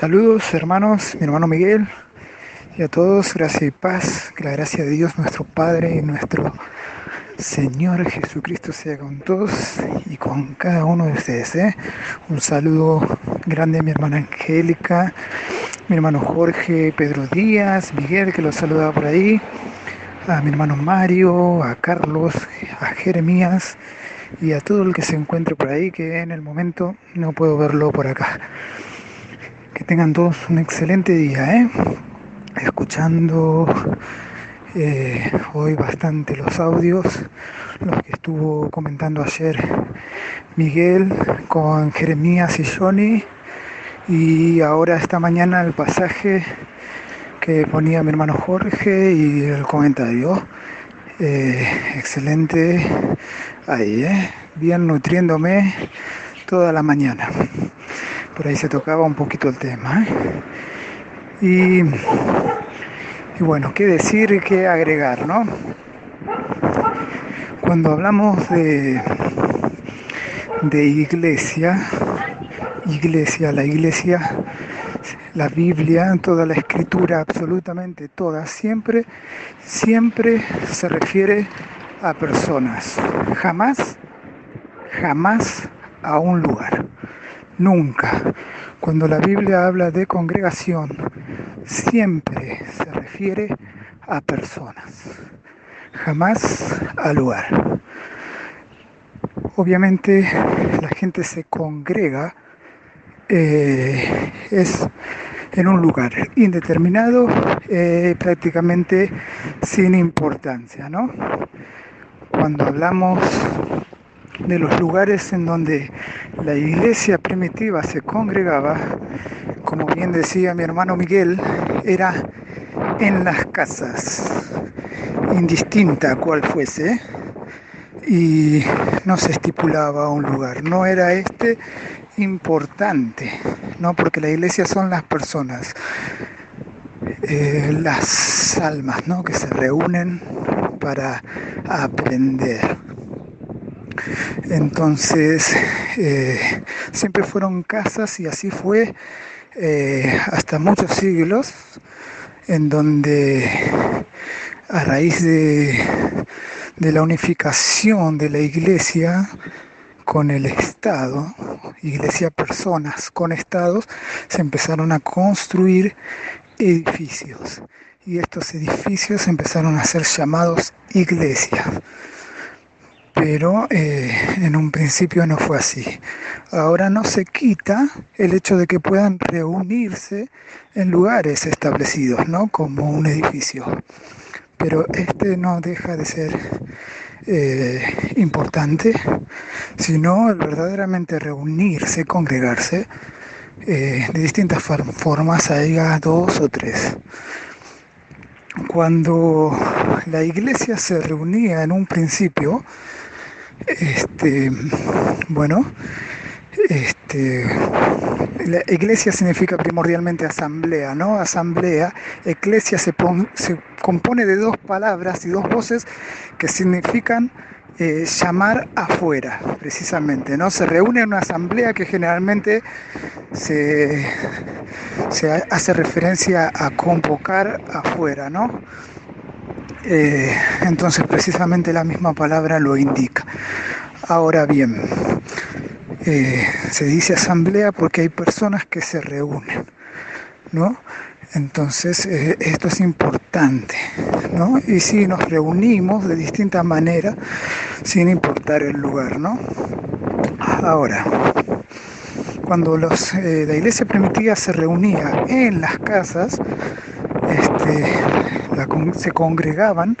Saludos hermanos, mi hermano Miguel y a todos, gracia y paz, que la gracia de Dios nuestro Padre y nuestro Señor Jesucristo sea con todos y con cada uno de ustedes. ¿eh? Un saludo grande a mi hermana Angélica, mi hermano Jorge, Pedro Díaz, Miguel que los saluda por ahí, a mi hermano Mario, a Carlos, a Jeremías y a todo el que se encuentre por ahí que en el momento no puedo verlo por acá. Que tengan todos un excelente día, ¿eh? escuchando eh, hoy bastante los audios, los que estuvo comentando ayer Miguel con Jeremías y Johnny, y ahora esta mañana el pasaje que ponía mi hermano Jorge y el comentario. Eh, excelente ahí, ¿eh? bien nutriéndome toda la mañana por ahí se tocaba un poquito el tema. ¿eh? Y, y, bueno, qué decir, qué agregar, ¿no? Cuando hablamos de, de iglesia, iglesia, la iglesia, la Biblia, toda la escritura, absolutamente toda, siempre, siempre se refiere a personas, jamás, jamás a un lugar. Nunca. Cuando la Biblia habla de congregación, siempre se refiere a personas, jamás a lugar. Obviamente la gente se congrega eh, es en un lugar indeterminado, eh, prácticamente sin importancia, ¿no? Cuando hablamos de los lugares en donde la iglesia primitiva se congregaba, como bien decía mi hermano Miguel, era en las casas, indistinta cual fuese, y no se estipulaba un lugar, no era este importante, no porque la iglesia son las personas, eh, las almas, ¿no? que se reúnen para aprender. Entonces, eh, siempre fueron casas y así fue eh, hasta muchos siglos, en donde a raíz de, de la unificación de la iglesia con el Estado, iglesia personas con estados, se empezaron a construir edificios. Y estos edificios empezaron a ser llamados iglesias pero eh, en un principio no fue así. Ahora no se quita el hecho de que puedan reunirse en lugares establecidos, ¿no? Como un edificio. Pero este no deja de ser eh, importante, sino verdaderamente reunirse, congregarse eh, de distintas formas, haya dos o tres. Cuando la iglesia se reunía en un principio, este, bueno, este, la iglesia significa primordialmente asamblea, ¿no? Asamblea, eclesia se, compone de dos palabras y dos voces que significan eh, llamar afuera, precisamente, ¿no? Se reúne en una asamblea que generalmente se hace referencia a convocar afuera, ¿no? Eh, entonces precisamente la misma palabra lo indica. Ahora bien, eh, se dice asamblea porque hay personas que se reúnen, ¿no? Entonces eh, esto es importante, ¿no? Y si nos reunimos de distintas maneras sin importar el lugar, ¿no? Ahora, cuando los, la iglesia primitiva se reunía en las casas, este, se congregaban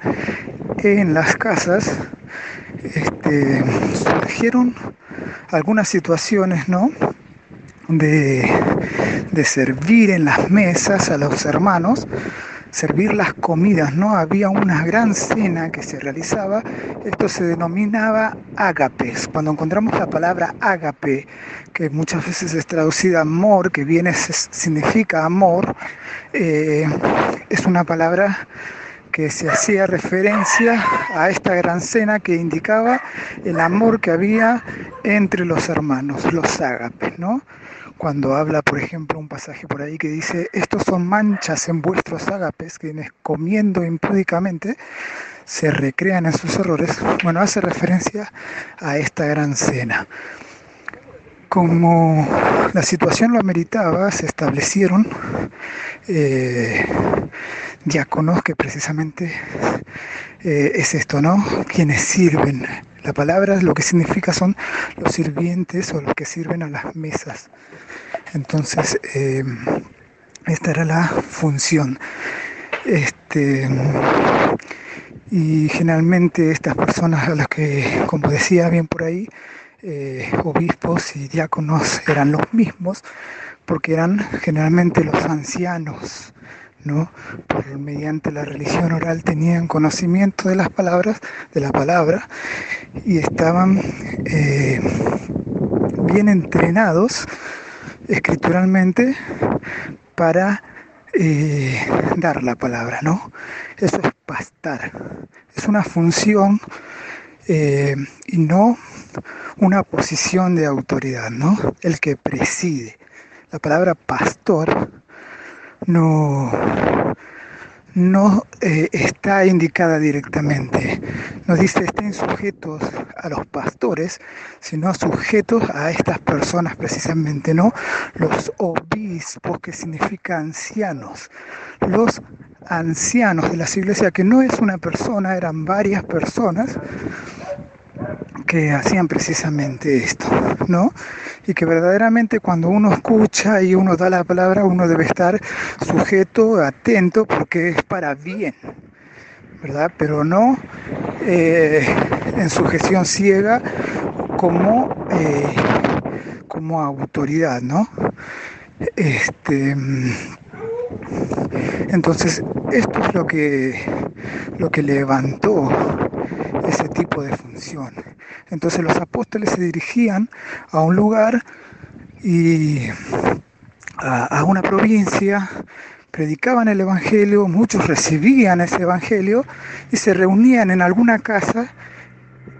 en las casas, este, surgieron algunas situaciones, ¿no? de, de servir en las mesas a los hermanos, servir las comidas, ¿no? Había una gran cena que se realizaba, esto se denominaba ágapes. Cuando encontramos la palabra ágape, que muchas veces es traducida amor, que viene, significa amor, eh, es una palabra que se hacía referencia a esta gran cena que indicaba el amor que había entre los hermanos, los ágapes, ¿no? cuando habla, por ejemplo, un pasaje por ahí que dice, estos son manchas en vuestros ágapes, quienes comiendo impúdicamente se recrean en sus errores, bueno, hace referencia a esta gran cena. Como la situación lo ameritaba, se establecieron eh, diáconos que precisamente eh, es esto, ¿no? Quienes sirven. La palabra lo que significa son los sirvientes o los que sirven a las mesas. Entonces, eh, esta era la función. Este, y generalmente estas personas a las que, como decía bien por ahí, eh, obispos y diáconos eran los mismos, porque eran generalmente los ancianos, ¿no? Por, mediante la religión oral tenían conocimiento de las palabras, de la palabra, y estaban eh, bien entrenados escrituralmente para eh, dar la palabra, ¿no? Eso es pastar. Es una función eh, y no una posición de autoridad, ¿no? El que preside. La palabra pastor no, no eh, está indicada directamente. Nos dice estén sujetos a los pastores, sino sujetos a estas personas precisamente, ¿no? Los obispos, que significa ancianos. Los ancianos de las iglesias, que no es una persona, eran varias personas que hacían precisamente esto, ¿no? Y que verdaderamente cuando uno escucha y uno da la palabra, uno debe estar sujeto, atento, porque es para bien, ¿verdad? Pero no eh, en sujeción ciega como, eh, como autoridad, ¿no? Este, entonces, esto es lo que, lo que levantó ese tipo de función. Entonces los apóstoles se dirigían a un lugar y a, una provincia, predicaban el Evangelio, muchos recibían ese Evangelio y se reunían en alguna casa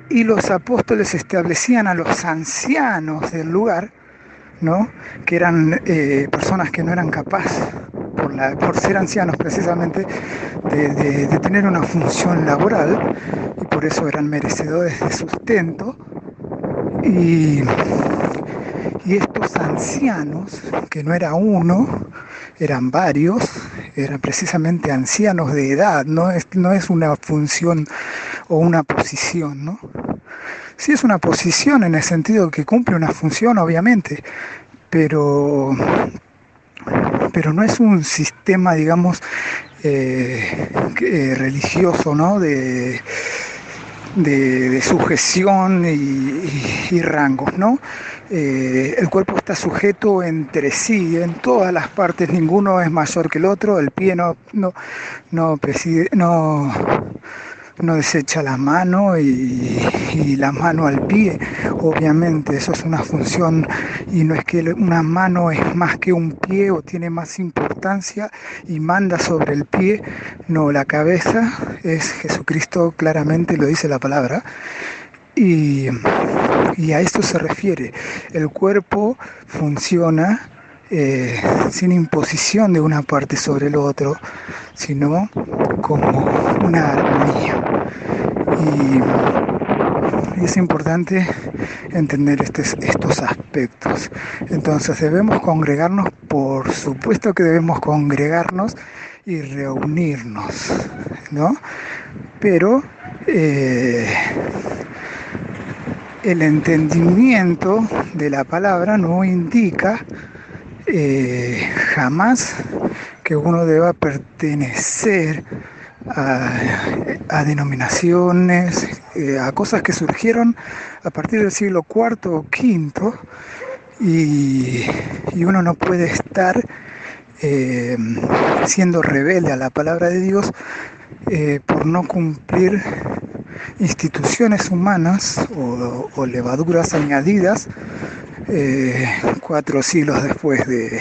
y los apóstoles establecían a los ancianos del lugar, ¿no? que eran eh, personas que no eran capaces por, ser ancianos precisamente, de, tener una función laboral y por eso eran merecedores de sustento. Y, estos ancianos, que no era uno, eran varios, eran precisamente ancianos de edad, no es, no es una función o una posición, ¿no? Sí es una posición en el sentido que cumple una función, obviamente, pero pero no es un sistema, digamos, eh, religioso, ¿no? De, de, sujeción y, rangos, ¿no? Eh, el cuerpo está sujeto entre sí, en todas las partes, ninguno es mayor que el otro, el pie no, no, no, preside, no uno desecha la mano y, la mano al pie. Obviamente eso es una función y no es que una mano es más que un pie o tiene más importancia y manda sobre el pie. No, la cabeza es Jesucristo, claramente lo dice la palabra. Y, y a esto se refiere. El cuerpo funciona eh, sin imposición de una parte sobre el otro, sino como una armonía. Y, es importante entender estos aspectos. Entonces debemos congregarnos, por supuesto que debemos congregarnos y reunirnos, ¿no? Pero eh, el entendimiento de la palabra no indica eh, jamás que uno deba pertenecer a, denominaciones, eh, a cosas que surgieron a partir del siglo IV o V y, uno no puede estar eh, siendo rebelde a la palabra de Dios eh, por no cumplir instituciones humanas o, levaduras añadidas cuatro siglos después de,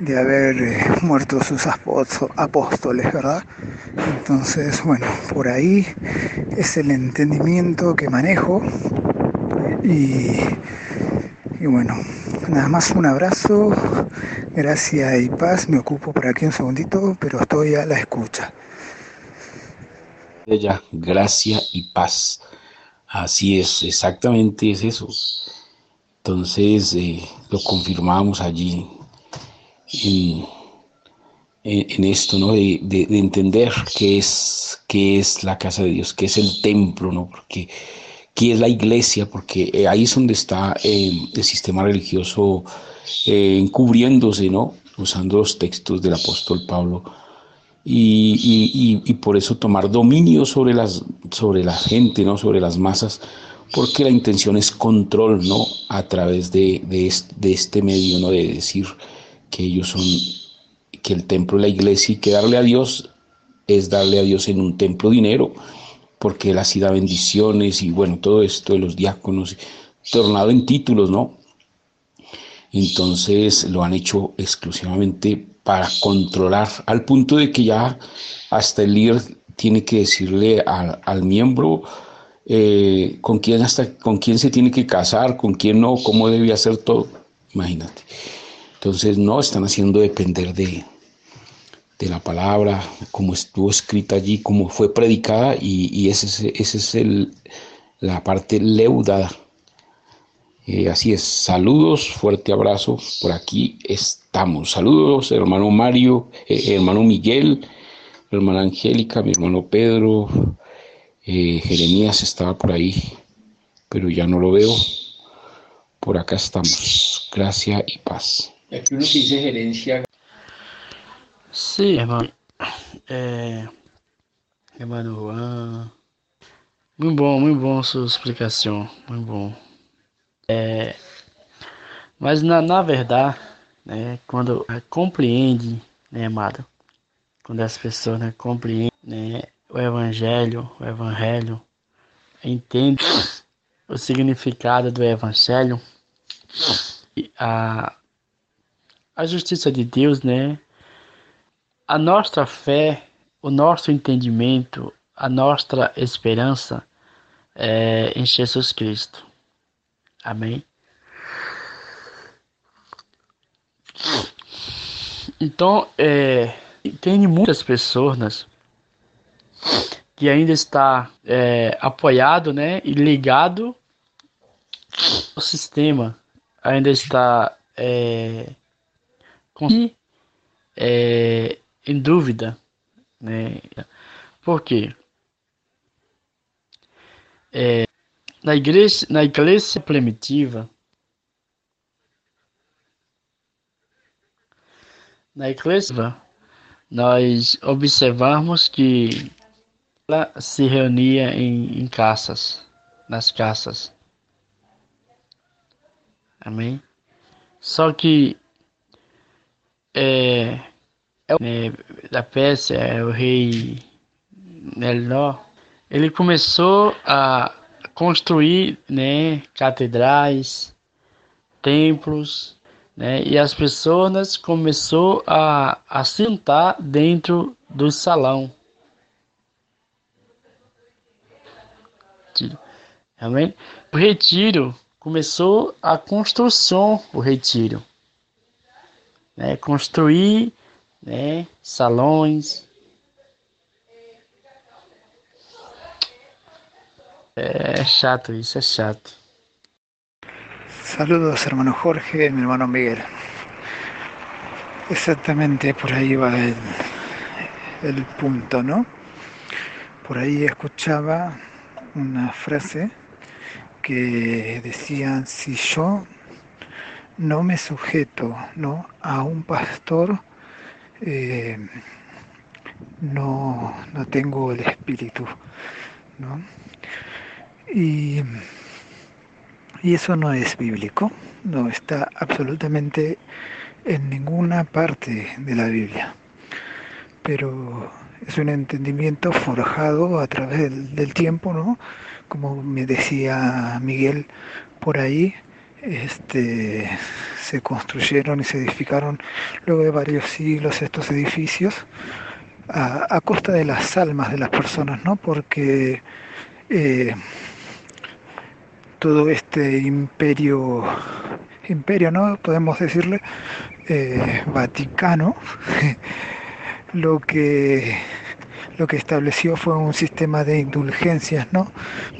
de haber muerto sus apóstoles, ¿verdad? Entonces, bueno, por ahí es el entendimiento que manejo y y bueno, nada más un abrazo, gracias y paz. Me ocupo por aquí un segundito, pero estoy a la escucha. Ya, gracia y paz. Así es, exactamente es eso. Entonces eh, lo confirmamos allí en, esto, ¿no? De, de, entender qué es, qué es la casa de Dios, qué es el templo, ¿no? Porque Aquí es la iglesia, porque eh, ahí es donde está eh, el sistema religioso eh, encubriéndose, ¿no? Usando los textos del apóstol Pablo. Y, por eso tomar dominio sobre, las, sobre la gente, ¿no? Sobre las masas, porque la intención es control, ¿no? A través de, de, de este medio, ¿no? De decir que ellos son, que el templo es la iglesia y que darle a Dios es darle a Dios en un templo dinero porque él así da bendiciones y bueno, todo esto de los diáconos, tornado en títulos, ¿no? Entonces lo han hecho exclusivamente para controlar, al punto de que ya hasta el líder tiene que decirle al, miembro eh, con quién hasta con quién se tiene que casar, con quién no, cómo debe hacer todo. Imagínate. Entonces no están haciendo depender de, de la palabra, como estuvo escrita allí, como fue predicada, y, y ese, ese, es el, la parte leudada. Eh, así es, saludos, fuerte abrazo, por aquí estamos. Saludos, hermano Mario, eh, hermano Miguel, hermana Angélica, mi hermano Pedro, eh, Jeremías estaba por ahí, pero ya no lo veo. Por acá estamos. Gracia y paz. Aquí uno dice gerencia Sim, irmão. É... Juan. Muito bom, muito bom sua explicação. Muito bom. É... Mas na, na verdade, né, quando compreende, né, amado? Quando as pessoas né, compreendem né, o Evangelho, o Evangelho, entende o significado do Evangelho, a, a justiça de Deus, né? A nossa fé, o nosso entendimento, a nossa esperança é em Jesus Cristo. Amém? Então, é, tem muitas pessoas que ainda está é, apoiado, né, e ligado ao sistema, ainda está é, com é, em dúvida, né? Por quê? É, na igreja, na igreja primitiva, na igreja, nós observamos que ela se reunia em, em caças, nas caças. Amém? Só que é, né, da Pérsia, é o rei Neló, ele começou a construir né, catedrais, templos, né, e as pessoas começou a, a sentar dentro do salão. Amém? O retiro começou a construção, o retiro. Construir né? Salões. É chato chato. Saludos hermano Jorge, mi hermano Miguel. Exactamente por ahí va el, punto, ¿no? Por ahí escuchaba una frase que decía, si yo no me sujeto ¿no? a un pastor, eh, no, no, tengo el espíritu. ¿no? Y Y eso no es bíblico, no está absolutamente en ninguna parte de la Biblia. Pero es un entendimiento forjado a través del, del tiempo, ¿no? Como me decía Miguel por ahí, este, se construyeron y se edificaron luego de varios siglos estos edificios a, costa de las almas de las personas, ¿no? Porque eh, todo este imperio, imperio, ¿no? Podemos decirle, eh, Vaticano, lo que lo que estableció fue un sistema de indulgencias, ¿no?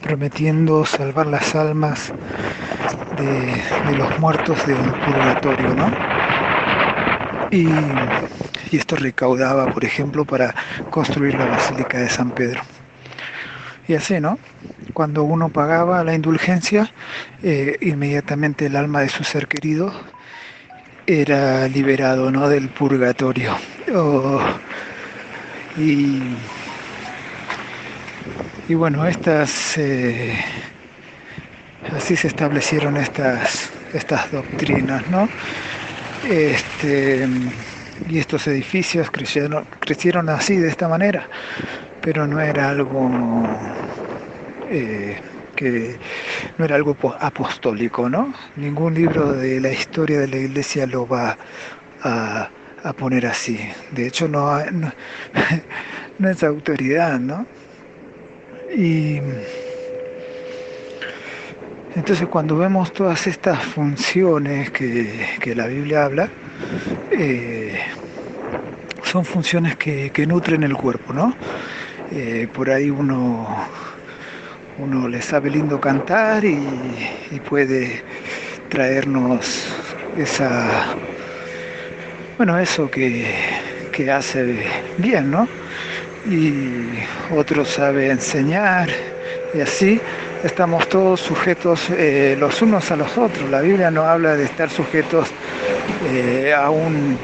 Prometiendo salvar las almas de, los muertos del purgatorio, ¿no? Y, esto recaudaba, por ejemplo, para construir la Basílica de San Pedro. Y así, ¿no? Cuando uno pagaba la indulgencia, eh, inmediatamente el alma de su ser querido era liberado, ¿no? Del purgatorio. Y, y bueno, estas... Eh, así se establecieron estas, estas doctrinas, ¿no? Este, y estos edificios crecieron, crecieron así, de esta manera, pero no era algo eh, que no era algo apostólico, ¿no? Ningún libro de la historia de la iglesia lo va a, poner así. De hecho, no, no, no es autoridad, ¿no? Y entonces cuando vemos todas estas funciones que, la Biblia habla, eh, son funciones que, nutren el cuerpo, ¿no? Eh, por ahí uno, uno le sabe lindo cantar y, puede traernos esa, bueno, eso que, que hace bien, ¿no? Y otro sabe enseñar y así estamos todos sujetos eh, los unos a los otros. La Biblia no habla de estar sujetos eh, a, un,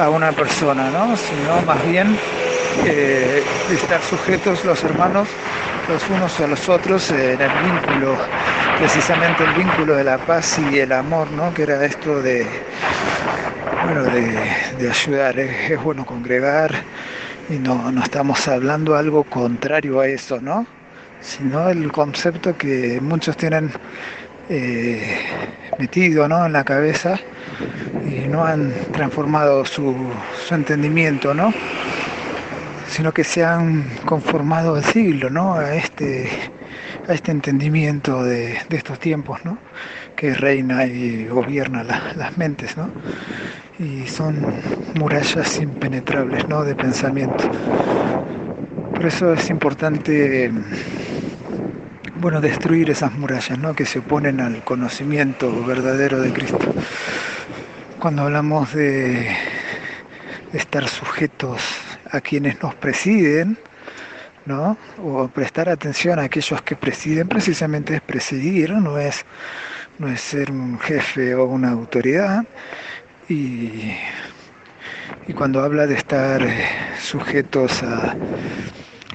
a una persona, ¿no? sino más bien eh, estar sujetos los hermanos los unos a los otros en el vínculo, precisamente el vínculo de la paz y el amor, ¿no? que era esto de, bueno, de, ayudar. Es, bueno congregar y no, no estamos hablando algo contrario a eso, ¿no? sino el concepto que muchos tienen eh, metido en la cabeza y no han transformado su, entendimiento, ¿no? sino que se han conformado al siglo, ¿no? a, este, a este entendimiento de, estos tiempos, ¿no? que reina y gobierna las mentes, ¿no? Y son murallas impenetrables ¿no? de pensamiento. Por eso es importante bueno, destruir esas murallas ¿no? que se oponen al conocimiento verdadero de Cristo. Cuando hablamos de, estar sujetos a quienes nos presiden, ¿no? o prestar atención a aquellos que presiden, precisamente es presidir, no es, no es ser un jefe o una autoridad. Y, y cuando habla de estar sujetos a,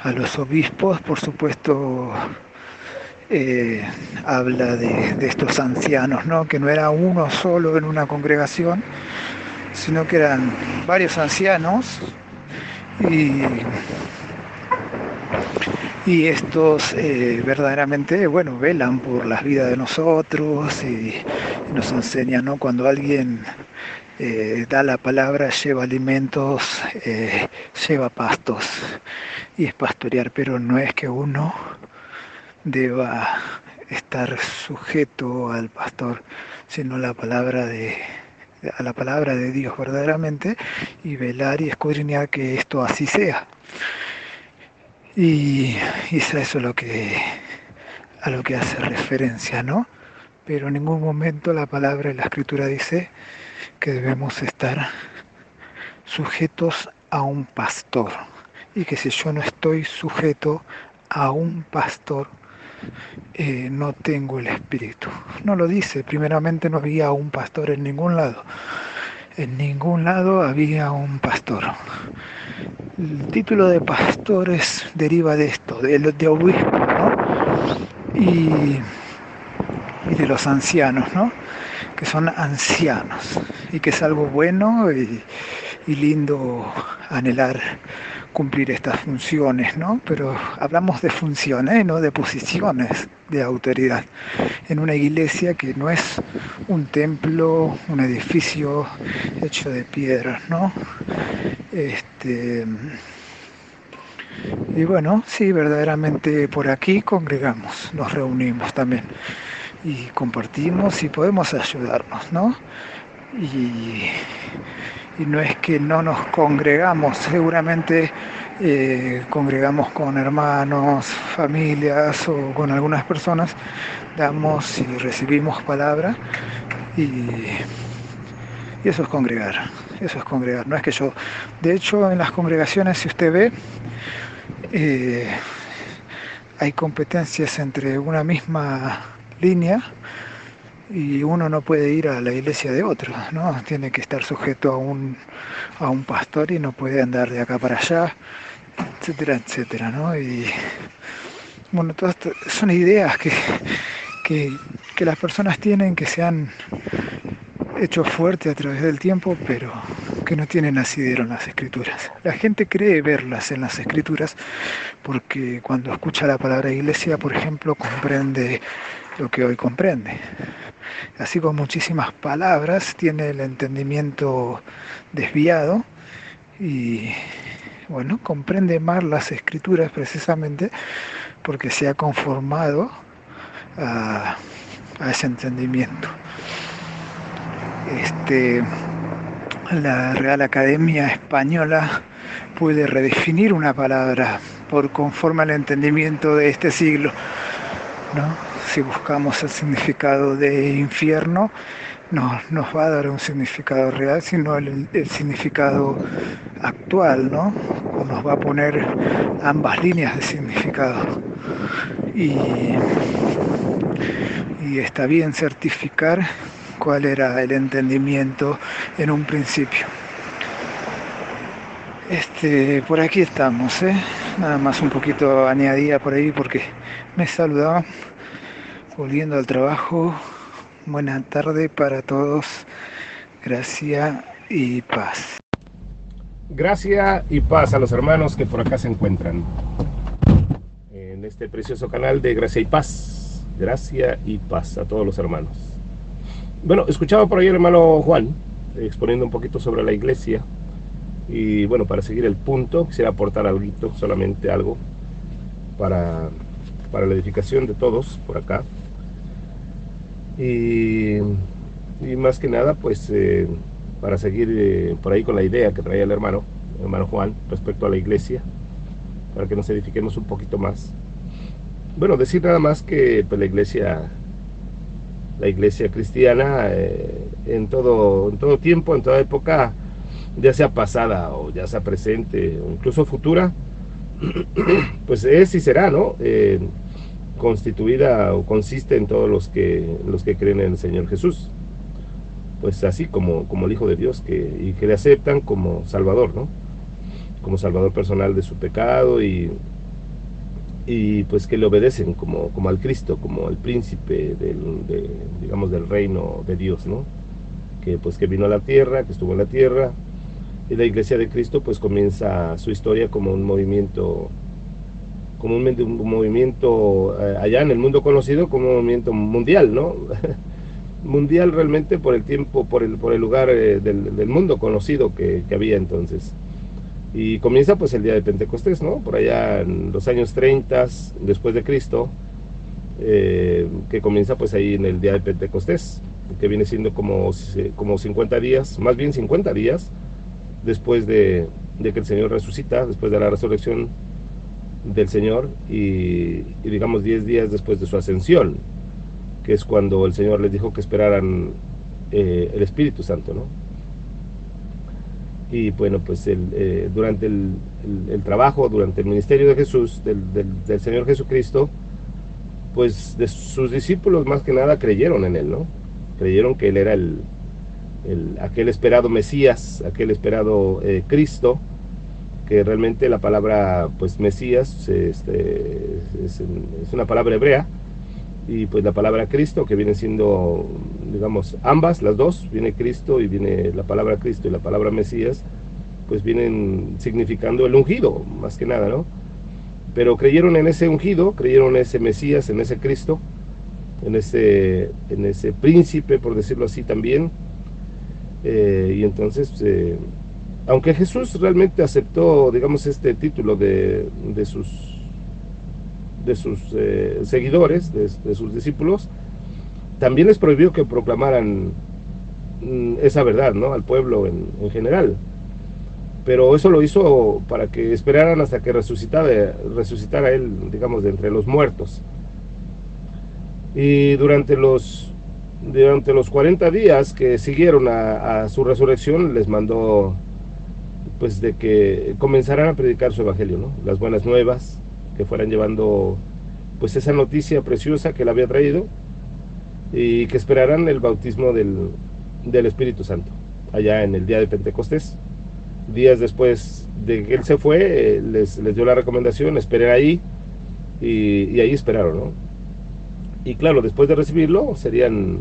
a los obispos, por supuesto, eh, habla de, estos ancianos, ¿no? que no era uno solo en una congregación, sino que eran varios ancianos y, y estos eh, verdaderamente, bueno, velan por las vidas de nosotros y, nos enseñan, ¿no? Cuando alguien eh, da la palabra, lleva alimentos, lleva pastos y es pastorear, pero no es que uno deba estar sujeto al pastor, sino la palabra de, a la palabra de Dios verdaderamente y velar y escudriñar que esto así sea. Y, y es eso lo que, a lo que hace referencia, ¿no? Pero en ningún momento la palabra de la escritura dice que debemos estar sujetos a un pastor y que si yo no estoy sujeto a un pastor, eh, no tengo el espíritu. No lo dice, primeramente no había un pastor en ningún lado. En ningún lado había un pastor. El título de pastores deriva de esto, de, de obispo. Y, y de los ancianos, ¿no? Que son ancianos y que es algo bueno y, y lindo anhelar cumplir estas funciones, ¿no? Pero hablamos de funciones, no de posiciones de autoridad. En una iglesia que no es un templo, un edificio hecho de piedras, ¿no? Este, y bueno, sí, verdaderamente por aquí congregamos, nos reunimos también y compartimos y podemos ayudarnos, ¿no? Y, y no es que no nos congregamos, seguramente eh, congregamos con hermanos, familias o con algunas personas, damos y recibimos palabra y, y eso es congregar, eso es congregar, no es que yo, de hecho en las congregaciones si usted ve, eh, hay competencias entre una misma línea y uno no puede ir a la iglesia de otro, ¿no? Tiene que estar sujeto a un, a un pastor y no puede andar de acá para allá, etcétera, etcétera, ¿no? Y bueno, todas son ideas que, que, que las personas tienen que se han hecho fuerte a través del tiempo, pero que no tienen asidero en las escrituras. La gente cree verlas en las escrituras porque cuando escucha la palabra iglesia, por ejemplo, comprende lo que hoy comprende. Así con muchísimas palabras, tiene el entendimiento desviado y bueno, comprende más las escrituras precisamente porque se ha conformado a, a ese entendimiento. Este, la Real Academia Española puede redefinir una palabra por conforme al entendimiento de este siglo, ¿no? Si buscamos el significado de infierno, no nos va a dar un significado real, sino el, significado actual, ¿no? O nos va a poner ambas líneas de significado. Y, y está bien certificar cuál era el entendimiento en un principio. Este, por aquí estamos, ¿eh? nada más un poquito añadida por ahí porque me saludaban volviendo al trabajo. Buena tarde para todos. Gracia y paz. Gracia y paz a los hermanos que por acá se encuentran en este precioso canal de Gracia y Paz. Gracia y paz a todos los hermanos. Bueno, escuchaba por ahí el hermano Juan exponiendo un poquito sobre la iglesia. Y bueno, para seguir el punto, quisiera aportar algo, solamente algo, para, para la edificación de todos por acá. Y, más que nada, pues eh, para seguir eh, por ahí con la idea que traía el hermano, el hermano Juan, respecto a la iglesia, para que nos edifiquemos un poquito más. Bueno, decir nada más que pues, la iglesia, la iglesia cristiana, eh, en, todo, en todo tiempo, en toda época, ya sea pasada o ya sea presente o incluso futura, pues es y será, ¿no? Eh, constituida o consiste en todos los que, los que creen en el Señor Jesús. Pues así como, como el Hijo de Dios que, y que le aceptan como Salvador, ¿no? Como Salvador personal de su pecado y, y pues que le obedecen como, como al Cristo, como al príncipe del, de, digamos, del reino de Dios, ¿no? Que pues que vino a la tierra, que estuvo en la tierra, y la iglesia de Cristo pues comienza su historia como un movimiento comúnmente un movimiento eh, allá en el mundo conocido como un movimiento mundial, ¿no? mundial realmente por el tiempo, por el, por el lugar eh, del, mundo conocido que, que, había entonces. Y comienza pues el día de Pentecostés, ¿no? Por allá en los años 30 después de Cristo, eh, que comienza pues ahí en el día de Pentecostés, que viene siendo como, como 50 días, más bien 50 días después de, de que el Señor resucita, después de la resurrección del Señor y, digamos 10 días después de su ascensión, que es cuando el Señor les dijo que esperaran eh, el Espíritu Santo, ¿no? Y bueno, pues el, eh, durante el, trabajo, durante el ministerio de Jesús, del, del, del, Señor Jesucristo, pues de sus discípulos más que nada creyeron en Él, ¿no? Creyeron que Él era el, aquel esperado Mesías, aquel esperado eh, Cristo, realmente la palabra pues Mesías este, es, es, una palabra hebrea y pues la palabra Cristo, que viene siendo, digamos, ambas, las dos, viene Cristo y viene la palabra Cristo y la palabra Mesías, pues vienen significando el ungido, más que nada, ¿no? Pero creyeron en ese ungido, creyeron en ese Mesías, en ese Cristo, en ese, en ese príncipe, por decirlo así también. Eh, y entonces, eh, aunque Jesús realmente aceptó, digamos, este título de, de sus de sus eh, seguidores, de, sus discípulos, también les prohibió que proclamaran mm, esa verdad ¿no? al pueblo en, general. Pero eso lo hizo para que esperaran hasta que resucitara, resucitara él, digamos, de entre los muertos. Y durante los, durante los 40 días que siguieron a, a su resurrección, les mandó pues de que comenzaran a predicar su evangelio, ¿no? las buenas nuevas, que fueran llevando pues esa noticia preciosa que él había traído y que esperaran el bautismo del, del Espíritu Santo allá en el día de Pentecostés. Días después de que él se fue, les, les dio la recomendación, esperen ahí y, y, ahí esperaron, ¿no? Y claro, después de recibirlo, serían,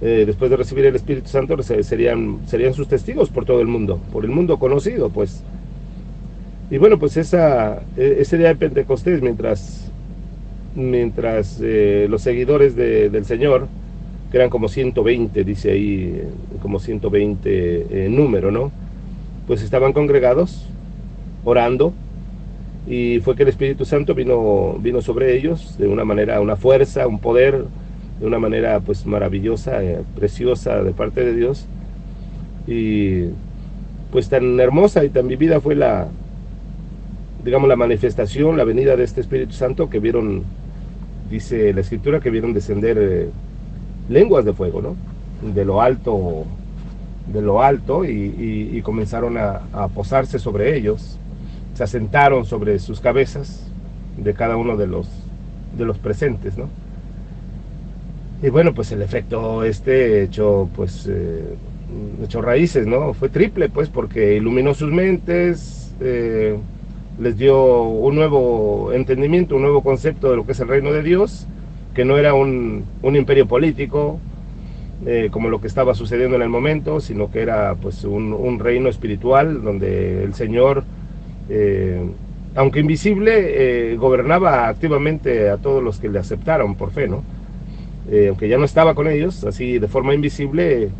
eh, después de recibir el Espíritu Santo, serían, serían sus testigos por todo el mundo, por el mundo conocido, pues. Y bueno, pues esa, e, ese día de Pentecostés, mientras, mientras eh, los seguidores de, del Señor, que eran como 120, dice ahí, como 120 eh, número, ¿no? Pues estaban congregados, orando, y fue que el Espíritu Santo vino, vino sobre ellos de una manera, una fuerza, un poder, de una manera pues maravillosa, eh, preciosa de parte de Dios. Y pues tan hermosa y tan vivida fue la, digamos, la manifestación, la venida de este Espíritu Santo que vieron, dice la Escritura, que vieron descender eh, lenguas de fuego, ¿no? De lo alto, de lo alto, y, comenzaron a, posarse sobre ellos, se asentaron sobre sus cabezas de cada uno de los, de los presentes, ¿no? Y bueno, pues el efecto este hecho, pues, eh, raíces, ¿no? Fue triple, pues, porque iluminó sus mentes, eh, les dio un nuevo entendimiento, un nuevo concepto de lo que es el reino de Dios, que no era un, imperio político, eh, como lo que estaba sucediendo en el momento, sino que era pues un, reino espiritual donde el Señor, eh, aunque invisible, gobernaba activamente a todos los que le aceptaron por fe, ¿no? Aunque ya no estaba con ellos, así de forma invisible,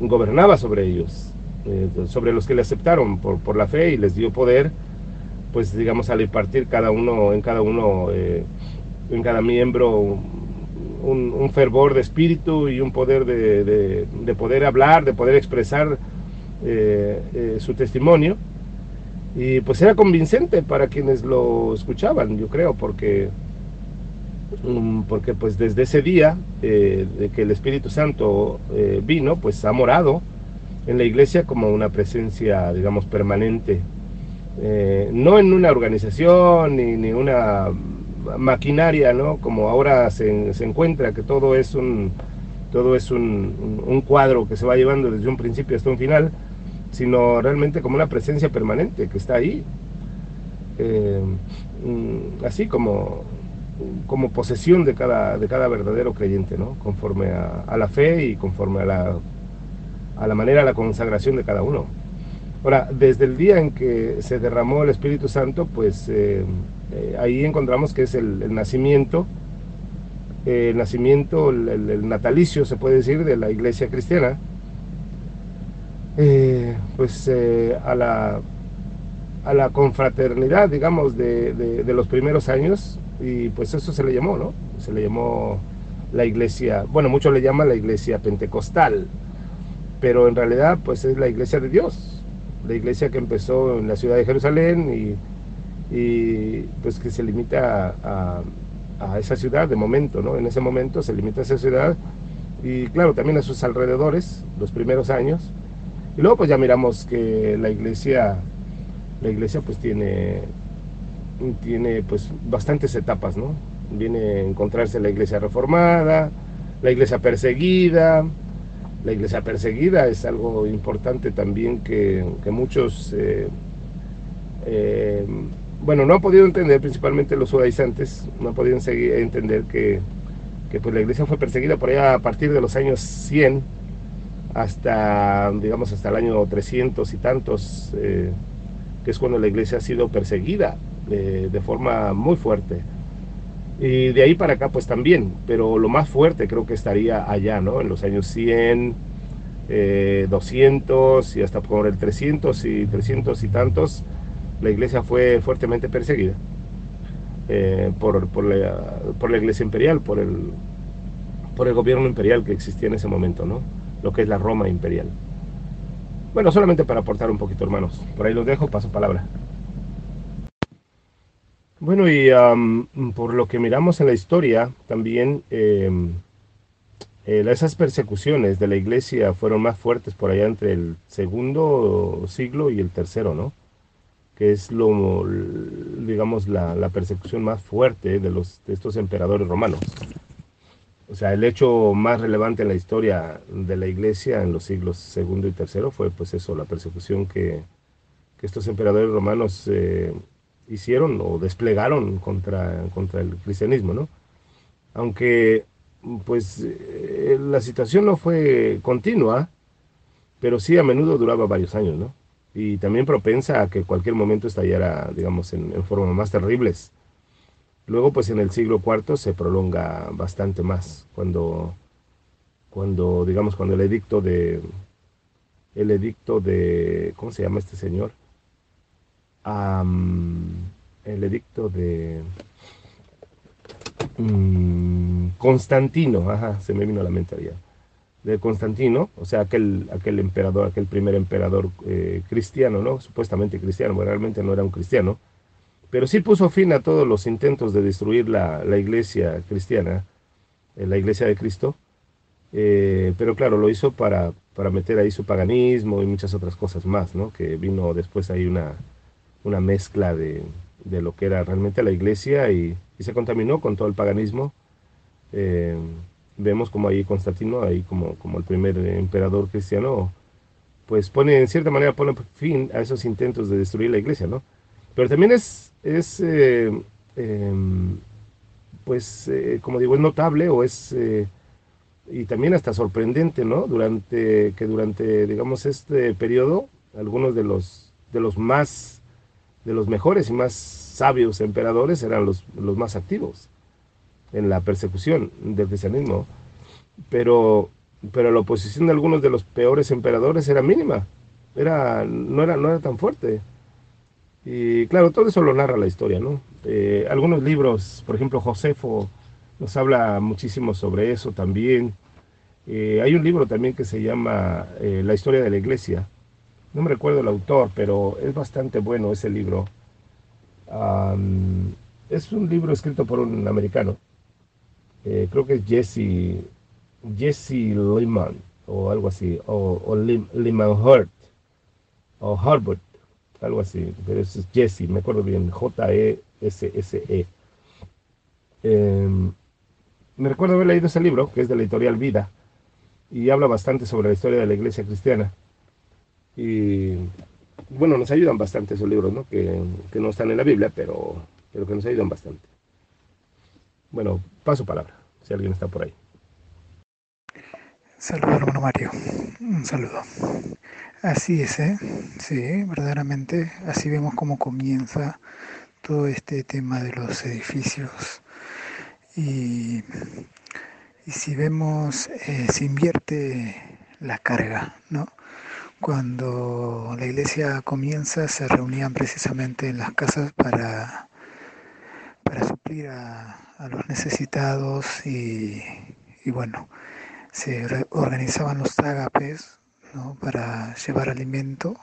gobernaba sobre ellos, sobre los que le aceptaron por, por la fe y les dio poder pues digamos al impartir cada uno en cada uno eh, en cada miembro un, fervor de espíritu y un poder de, poder hablar de poder expresar eh, eh, su testimonio. Y pues era convincente para quienes lo escuchaban yo creo porque porque pues desde ese día de que el Espíritu Santo vino pues ha morado en la iglesia como una presencia digamos permanente eh, no en una organización ni, ni, una maquinaria, ¿no? Como ahora se, se, encuentra, que todo es un todo es un, un, cuadro que se va llevando desde un principio hasta un final, sino realmente como una presencia permanente que está ahí, eh, mm, así como, como posesión de cada, de cada verdadero creyente, ¿no? Conforme a, la fe y conforme a la, a la manera, a la consagración de cada uno. Ahora, desde el día en que se derramó el Espíritu Santo, pues eh, eh, ahí encontramos que es el, nacimiento, el nacimiento, el, natalicio, se puede decir, de la iglesia cristiana, eh, pues a, la, a la confraternidad, digamos, de, de, los primeros años, y pues eso se le llamó, ¿no? Se le llamó la iglesia, bueno, muchos le llaman la iglesia pentecostal, pero en realidad pues es la iglesia de Dios, la iglesia que empezó en la ciudad de Jerusalén y, pues que se limita a, esa ciudad de momento, ¿no? En ese momento se limita a esa ciudad y claro, también a sus alrededores, los primeros años. Y luego pues ya miramos que la iglesia, la iglesia pues tiene, tiene pues bastantes etapas, ¿no? Viene a encontrarse la iglesia reformada, la iglesia perseguida, la iglesia perseguida es algo importante también que, muchos, eh, eh, bueno, no han podido entender, principalmente los judaizantes, no han podido entender que que pues la iglesia fue perseguida por allá a partir de los años 100 hasta, digamos, hasta el año 300 y tantos, eh, que es cuando la iglesia ha sido perseguida eh, de forma muy fuerte. Y de ahí para acá pues también, pero lo más fuerte creo que estaría allá, ¿no? En los años 100, 200 y hasta por el 300 y 300 y tantos, la iglesia fue fuertemente perseguida. Eh, por, por, la, por, la, iglesia imperial, por el, por el gobierno imperial que existía en ese momento, ¿no? Lo que es la Roma imperial. Bueno, solamente para aportar un poquito, hermanos. Por ahí los dejo, paso palabra. Bueno, y por lo que miramos en la historia, también em, eh, esas persecuciones de la iglesia fueron más fuertes por allá entre el segundo siglo y el tercero, ¿no? que es lo, digamos, la, persecución más fuerte de, los, de estos emperadores romanos. O sea, el hecho más relevante en la historia de la iglesia en los siglos segundo y tercero fue pues eso, la persecución que, que estos emperadores romanos eh, hicieron o desplegaron contra, contra el cristianismo, ¿no? Aunque pues eh, la situación no fue continua, pero sí a menudo duraba varios años, ¿no? y también propensa a que cualquier momento estallara, digamos, en, en formas más terribles. Luego, pues en el siglo IV se prolonga bastante más, cuando, cuando digamos, cuando el edicto de, el edicto de, ¿cómo se llama este señor? El edicto de mm, Constantino, ajá, se me vino a la mente ya de Constantino, o sea, aquel, aquel emperador, aquel primer emperador eh, cristiano, ¿no? Supuestamente cristiano, pero realmente no era un cristiano, pero sí puso fin a todos los intentos de destruir la, iglesia cristiana, eh, la iglesia de Cristo, eh, pero claro, lo hizo para, para meter ahí su paganismo y muchas otras cosas más, ¿no? Que vino después ahí una, una mezcla de, de lo que era realmente la iglesia y, y se contaminó con todo el paganismo vemos como ahí Constantino, ahí como, como el primer emperador cristiano, pues pone, en cierta manera, pone fin a esos intentos de destruir la iglesia, ¿no? Pero también es, es eh, em, pues, eh, como digo, es notable o es, eh, y también hasta sorprendente, ¿no? Durante, que durante, digamos, este periodo, algunos de los, de los más, de los mejores y más sabios emperadores eran los, los más activos en la persecución del cristianismo, pero, pero la oposición de algunos de los peores emperadores era mínima, era, no, era, no era tan fuerte. Y claro, todo eso lo narra la historia, ¿no? Eh, algunos libros, por ejemplo, Josefo nos habla muchísimo sobre eso también. Eh, hay un libro también que se llama eh, La historia de la iglesia. No me recuerdo el autor, pero es bastante bueno ese libro. es un libro escrito por un americano eh, creo que es Jesse, Jesse Lehman o algo así, o, o Lehman Hurt, o Harvard, algo así, pero es Jesse, me acuerdo bien, J-E-S-S-E. Em, me recuerdo haber leído ese libro, que es de la editorial Vida, y habla bastante sobre la historia de la iglesia cristiana. Y bueno, nos ayudan bastante esos libros, ¿no? Que, que no están en la Biblia, pero, pero que nos ayudan bastante. Bueno, paso palabra, si alguien está por ahí. Saludos, hermano Mario. Un saludo. Así es, ¿eh? Sí, verdaderamente. Así vemos cómo comienza todo este tema de los edificios. Y, y si vemos, eh, se invierte la carga, ¿no? Cuando la iglesia comienza, se reunían precisamente en las casas para, para suplir a, los necesitados y, bueno, se organizaban los ágapes para llevar alimento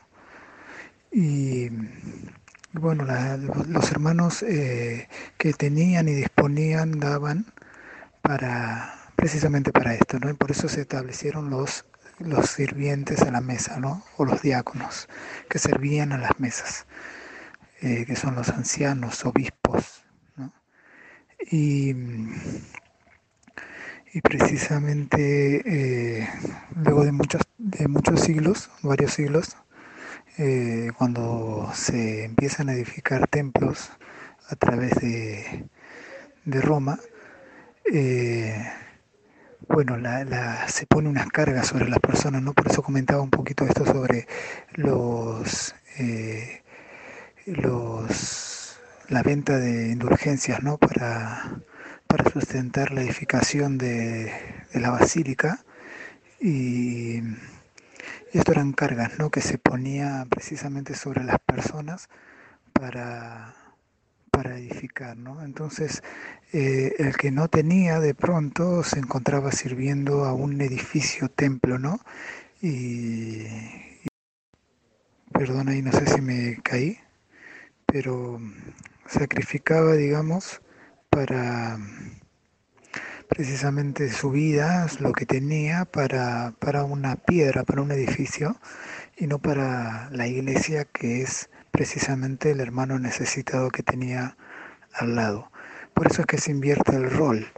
y bueno, los hermanos eh, que tenían y disponían daban para precisamente para esto, ¿no? Y por eso se establecieron los los sirvientes a la mesa, ¿no? O los diáconos que servían a las mesas, eh, que son los ancianos, obispos, y, y precisamente eh, luego de muchos, de muchos siglos, varios siglos, eh, cuando se empiezan a edificar templos a través de, de Roma, bueno, la, se pone unas cargas sobre las personas, ¿no? Por eso comentaba un poquito esto sobre los, eh, los la venta de indulgencias, ¿no? Para, para sustentar la edificación de, de la basílica y, y, esto eran cargas, ¿no? Que se ponía precisamente sobre las personas para para edificar, ¿no? Entonces, eh, el que no tenía de pronto se encontraba sirviendo a un edificio templo, ¿no? Y, y perdón ahí, no sé si me caí, pero sacrificaba, digamos, para precisamente su vida, lo que tenía para, para una piedra, para un edificio, y no para la iglesia que es precisamente el hermano necesitado que tenía al lado. Por eso es que se invierte el rol,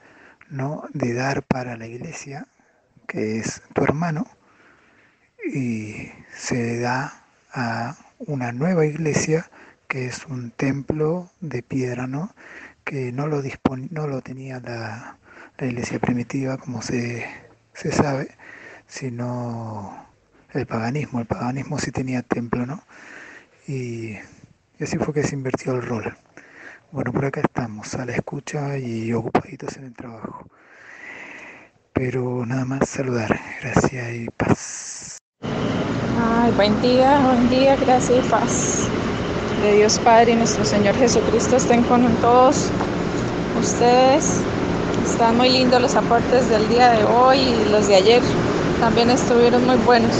¿no? De dar para la iglesia, que es tu hermano, y se da a una nueva iglesia que es un templo de piedra, ¿no? Que no lo, no lo tenía la, la iglesia primitiva, como se, se sabe, sino el paganismo. El paganismo sí tenía templo, ¿no? Y, así fue que se invirtió el rol. Bueno, por acá estamos, a la escucha y ocupaditos en el trabajo. Pero nada más saludar, gracias y paz. Ay, buen día, buen día, gracias y paz. De Dios Padre y nuestro Señor Jesucristo estén con todos ustedes. Están muy lindos los aportes del día de hoy y los de ayer. También estuvieron muy buenos.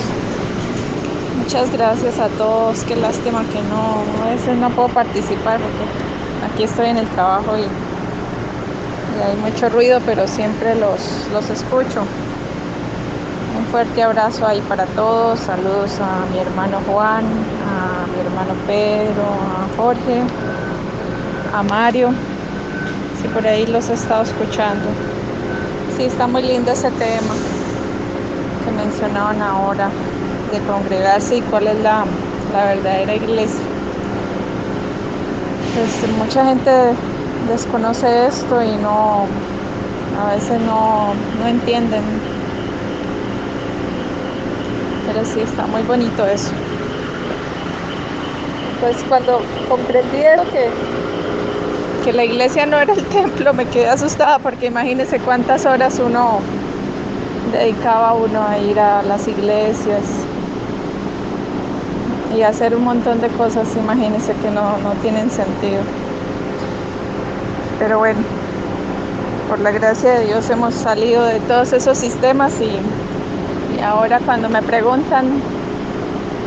Muchas gracias a todos. Qué lástima que no, a no puedo participar porque aquí estoy en el trabajo y, hay mucho ruido, pero siempre los, los escucho. Un fuerte abrazo ahí para todos. Saludos a mi hermano Juan, a mi hermano Pedro, a Jorge, a Mario. Si por ahí los he estado escuchando. Sí, está muy lindo ese tema que mencionaban ahora de congregarse y cuál es la, la verdadera iglesia. Pues, mucha gente desconoce esto y no a veces no, no entienden. Pero sí está muy bonito eso. Pues cuando comprendí que, que la iglesia no era el templo, me quedé asustada porque imagínense cuántas horas uno dedicaba uno a ir a las iglesias, y hacer un montón de cosas, imagínense que no, no tienen sentido. Pero bueno, por la gracia de Dios hemos salido de todos esos sistemas y, y ahora cuando me preguntan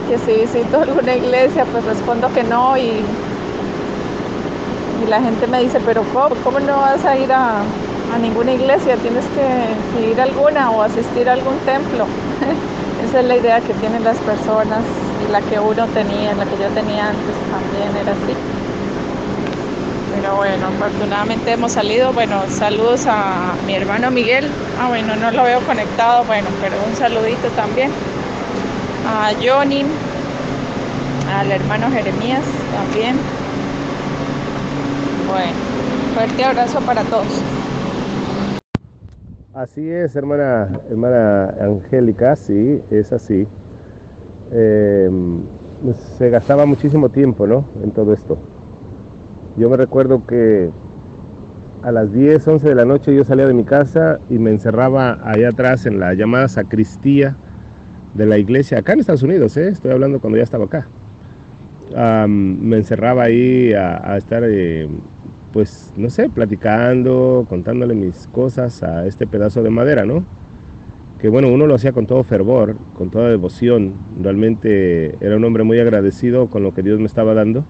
que si visito alguna iglesia, pues respondo que no y, y la gente me dice, pero ¿cómo, cómo no vas a ir a, a ninguna iglesia? Tienes que ir a alguna o asistir a algún templo. Esa es la idea que tienen las personas la que uno tenía, la que yo tenía antes también era así. Pero bueno, afortunadamente hemos salido. Bueno, saludos a mi hermano Miguel. Ah, bueno, no lo veo conectado, bueno, pero un saludito también. A Johnny, al hermano Jeremías también. Bueno, fuerte abrazo para todos. Así es, hermana, hermana Angélica, sí, es así. Eh, se gastaba muchísimo tiempo, ¿no? En todo esto. Yo me recuerdo que a las 10, 11 de la noche yo salía de mi casa y me encerraba allá atrás en la llamada sacristía de la iglesia, acá en Estados Unidos, ¿eh? estoy hablando cuando ya estaba acá. Me encerraba ahí a, a estar eh, pues, no sé, platicando, contándole mis cosas a este pedazo de madera, ¿no? Que bueno, uno lo hacía con todo fervor, con toda devoción. Realmente era un hombre muy agradecido con lo que Dios me estaba dando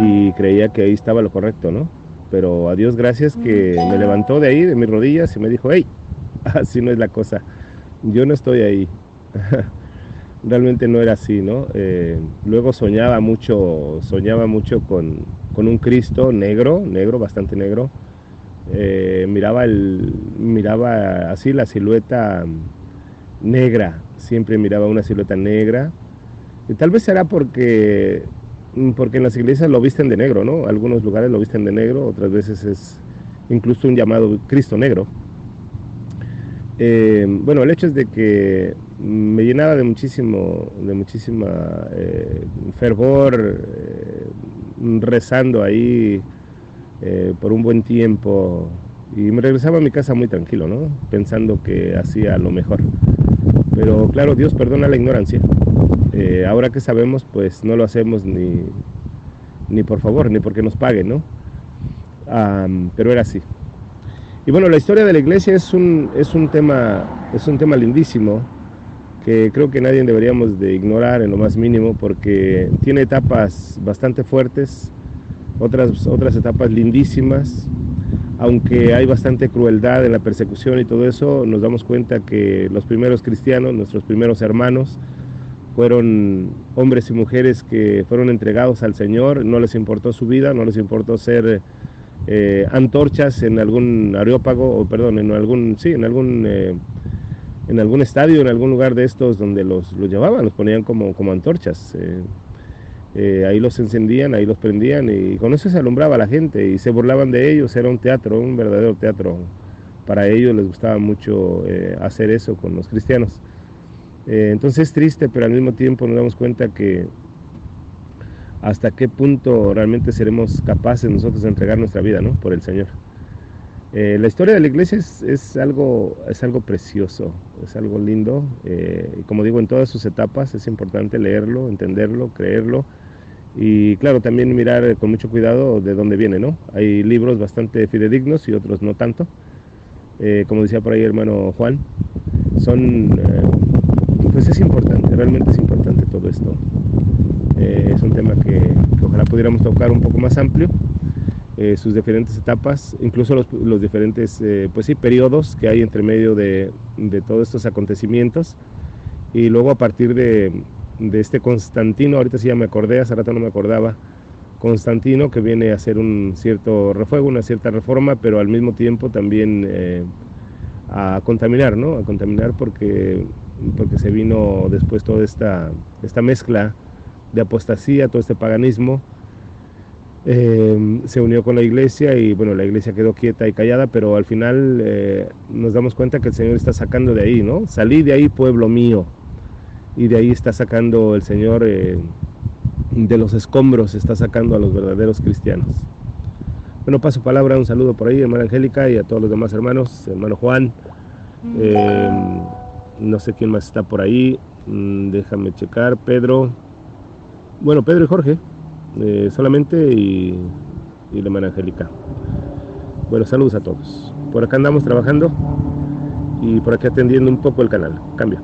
y creía que ahí estaba lo correcto, ¿no? Pero a Dios gracias que me levantó de ahí, de mis rodillas, y me dijo, hey, así no es la cosa. Yo no estoy ahí. Realmente no era así, ¿no? Eh, luego soñaba mucho, soñaba mucho con, con un Cristo negro, negro, bastante negro. Eh, miraba, el, miraba así la silueta negra, siempre miraba una silueta negra. Y tal vez será porque, porque en las iglesias lo visten de negro, ¿no? Algunos lugares lo visten de negro, otras veces es incluso un llamado Cristo negro. Eh, bueno, el hecho es de que me llenaba de muchísimo, de muchísima eh, fervor, rezando ahí por un buen tiempo y me regresaba a mi casa muy tranquilo, ¿no? Pensando que hacía lo mejor. Pero claro, Dios perdona la ignorancia. ahora que sabemos, pues no lo hacemos ni, ni por favor, ni porque nos paguen, ¿no? pero era así. Y bueno, la historia de la iglesia es un, es un, tema, es un tema lindísimo que creo que nadie deberíamos de ignorar en lo más mínimo porque tiene etapas bastante fuertes, otras, otras etapas lindísimas, aunque hay bastante crueldad en la persecución y todo eso, nos damos cuenta que los primeros cristianos, nuestros primeros hermanos, fueron hombres y mujeres que fueron entregados al Señor, no les importó su vida, no les importó ser eh, antorchas en algún areópago, o perdón, en algún, sí, en algún, eh, en algún estadio, en algún lugar de estos donde los, los llevaban, los ponían como, como antorchas. Eh, ahí los encendían, ahí los prendían y con eso se alumbraba la gente y se burlaban de ellos, era un teatro, un verdadero teatro. Para ellos les gustaba mucho hacer eso con los cristianos. entonces es triste, pero al mismo tiempo nos damos cuenta que hasta qué punto realmente seremos capaces nosotros de entregar nuestra vida ¿no? por el Señor. Eh, la historia de la iglesia es, algo, es algo precioso, es algo lindo. Eh, y como digo, en todas sus etapas es importante leerlo, entenderlo, creerlo. Y claro, también mirar con mucho cuidado de dónde viene, ¿no? Hay libros bastante fidedignos y otros no tanto. Eh, como decía por ahí hermano Juan, son, pues es importante, realmente es importante todo esto. Eh, es un tema que, ojalá pudiéramos tocar un poco más amplio, eh, sus diferentes etapas, incluso los, diferentes eh, pues sí, periodos que hay entre medio de, todos estos acontecimientos. Y luego a partir de, este Constantino, ahorita sí ya me acordé, hace rato no me acordaba, Constantino que viene a hacer un cierto refuego, una cierta reforma, pero al mismo tiempo también a contaminar, ¿no? A contaminar porque, porque se vino después toda esta, esta mezcla de apostasía, todo este paganismo, eh, se unió con la iglesia y bueno, la iglesia quedó quieta y callada, pero al final eh, nos damos cuenta que el Señor está sacando de ahí, ¿no? Salí de ahí, pueblo mío, y de ahí está sacando el Señor, eh, de los escombros, está sacando a los verdaderos cristianos. Bueno, paso palabra, un saludo por ahí, hermana Angélica, y a todos los demás hermanos, hermano Juan, no sé quién más está por ahí, mm, déjame checar, Pedro, bueno, Pedro y Jorge, eh, solamente, y, la hermana Angélica. Bueno, saludos a todos. Por acá andamos trabajando y por aquí atendiendo un poco el canal. Cambio.